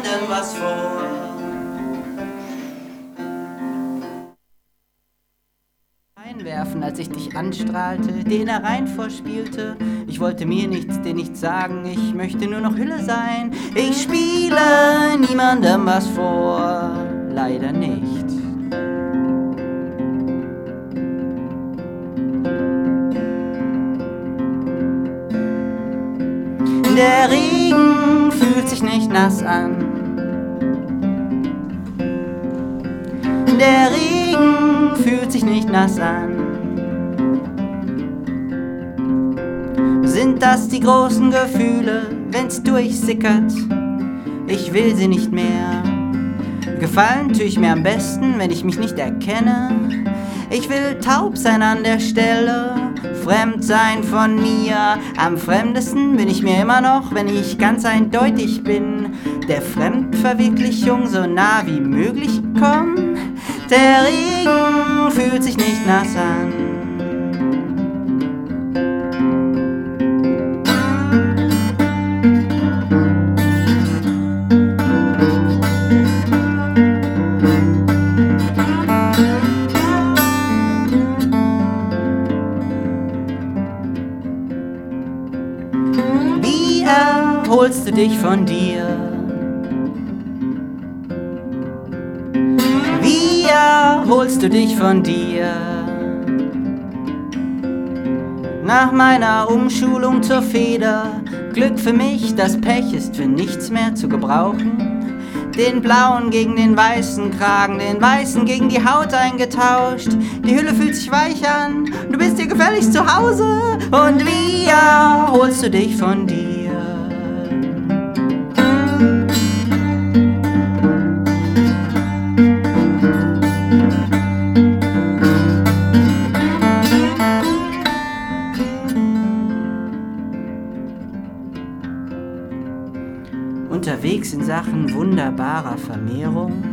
niemandem was vor. Einwerfen, als ich dich anstrahlte, den herein vorspielte. Ich wollte mir nichts, dir nichts sagen, ich möchte nur noch Hülle sein. Ich spiele niemandem was vor, leider nicht. Der Regen fühlt sich nicht nass an. Der Regen fühlt sich nicht nass an. Sind das die großen Gefühle, wenn's durchsickert? Ich will sie nicht mehr. Gefallen tue ich mir am besten, wenn ich mich nicht erkenne. Ich will taub sein an der Stelle, fremd sein von mir. Am fremdesten bin ich mir immer noch, wenn ich ganz eindeutig bin. Der Fremdverwirklichung so nah wie möglich kommen. Der Regen fühlt sich nicht nass an. Erholst du dich von dir? Wie erholst du dich von dir? Nach meiner Umschulung zur Feder, Glück für mich, das Pech ist für nichts mehr zu gebrauchen. Den blauen gegen den weißen Kragen, den weißen gegen die Haut eingetauscht. Die Hülle fühlt sich weich an, du bist hier gefälligst zu Hause. Und wie erholst du dich von dir? Unterwegs in Sachen wunderbarer Vermehrung.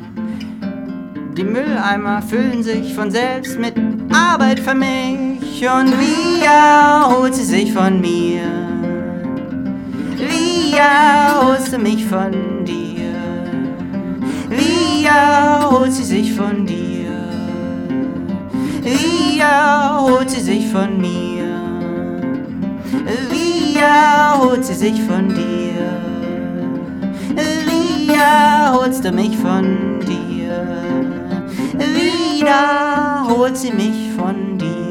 Die Mülleimer füllen sich von selbst mit Arbeit für mich. Und wie erholt sie sich von mir? Wie erholst du mich von dir? Wie erholt sie sich von dir? Wie erholt sie sich von mir? Wie erholt sie sich von dir? Erholst du mich von dir? Wieder holt sie mich von dir.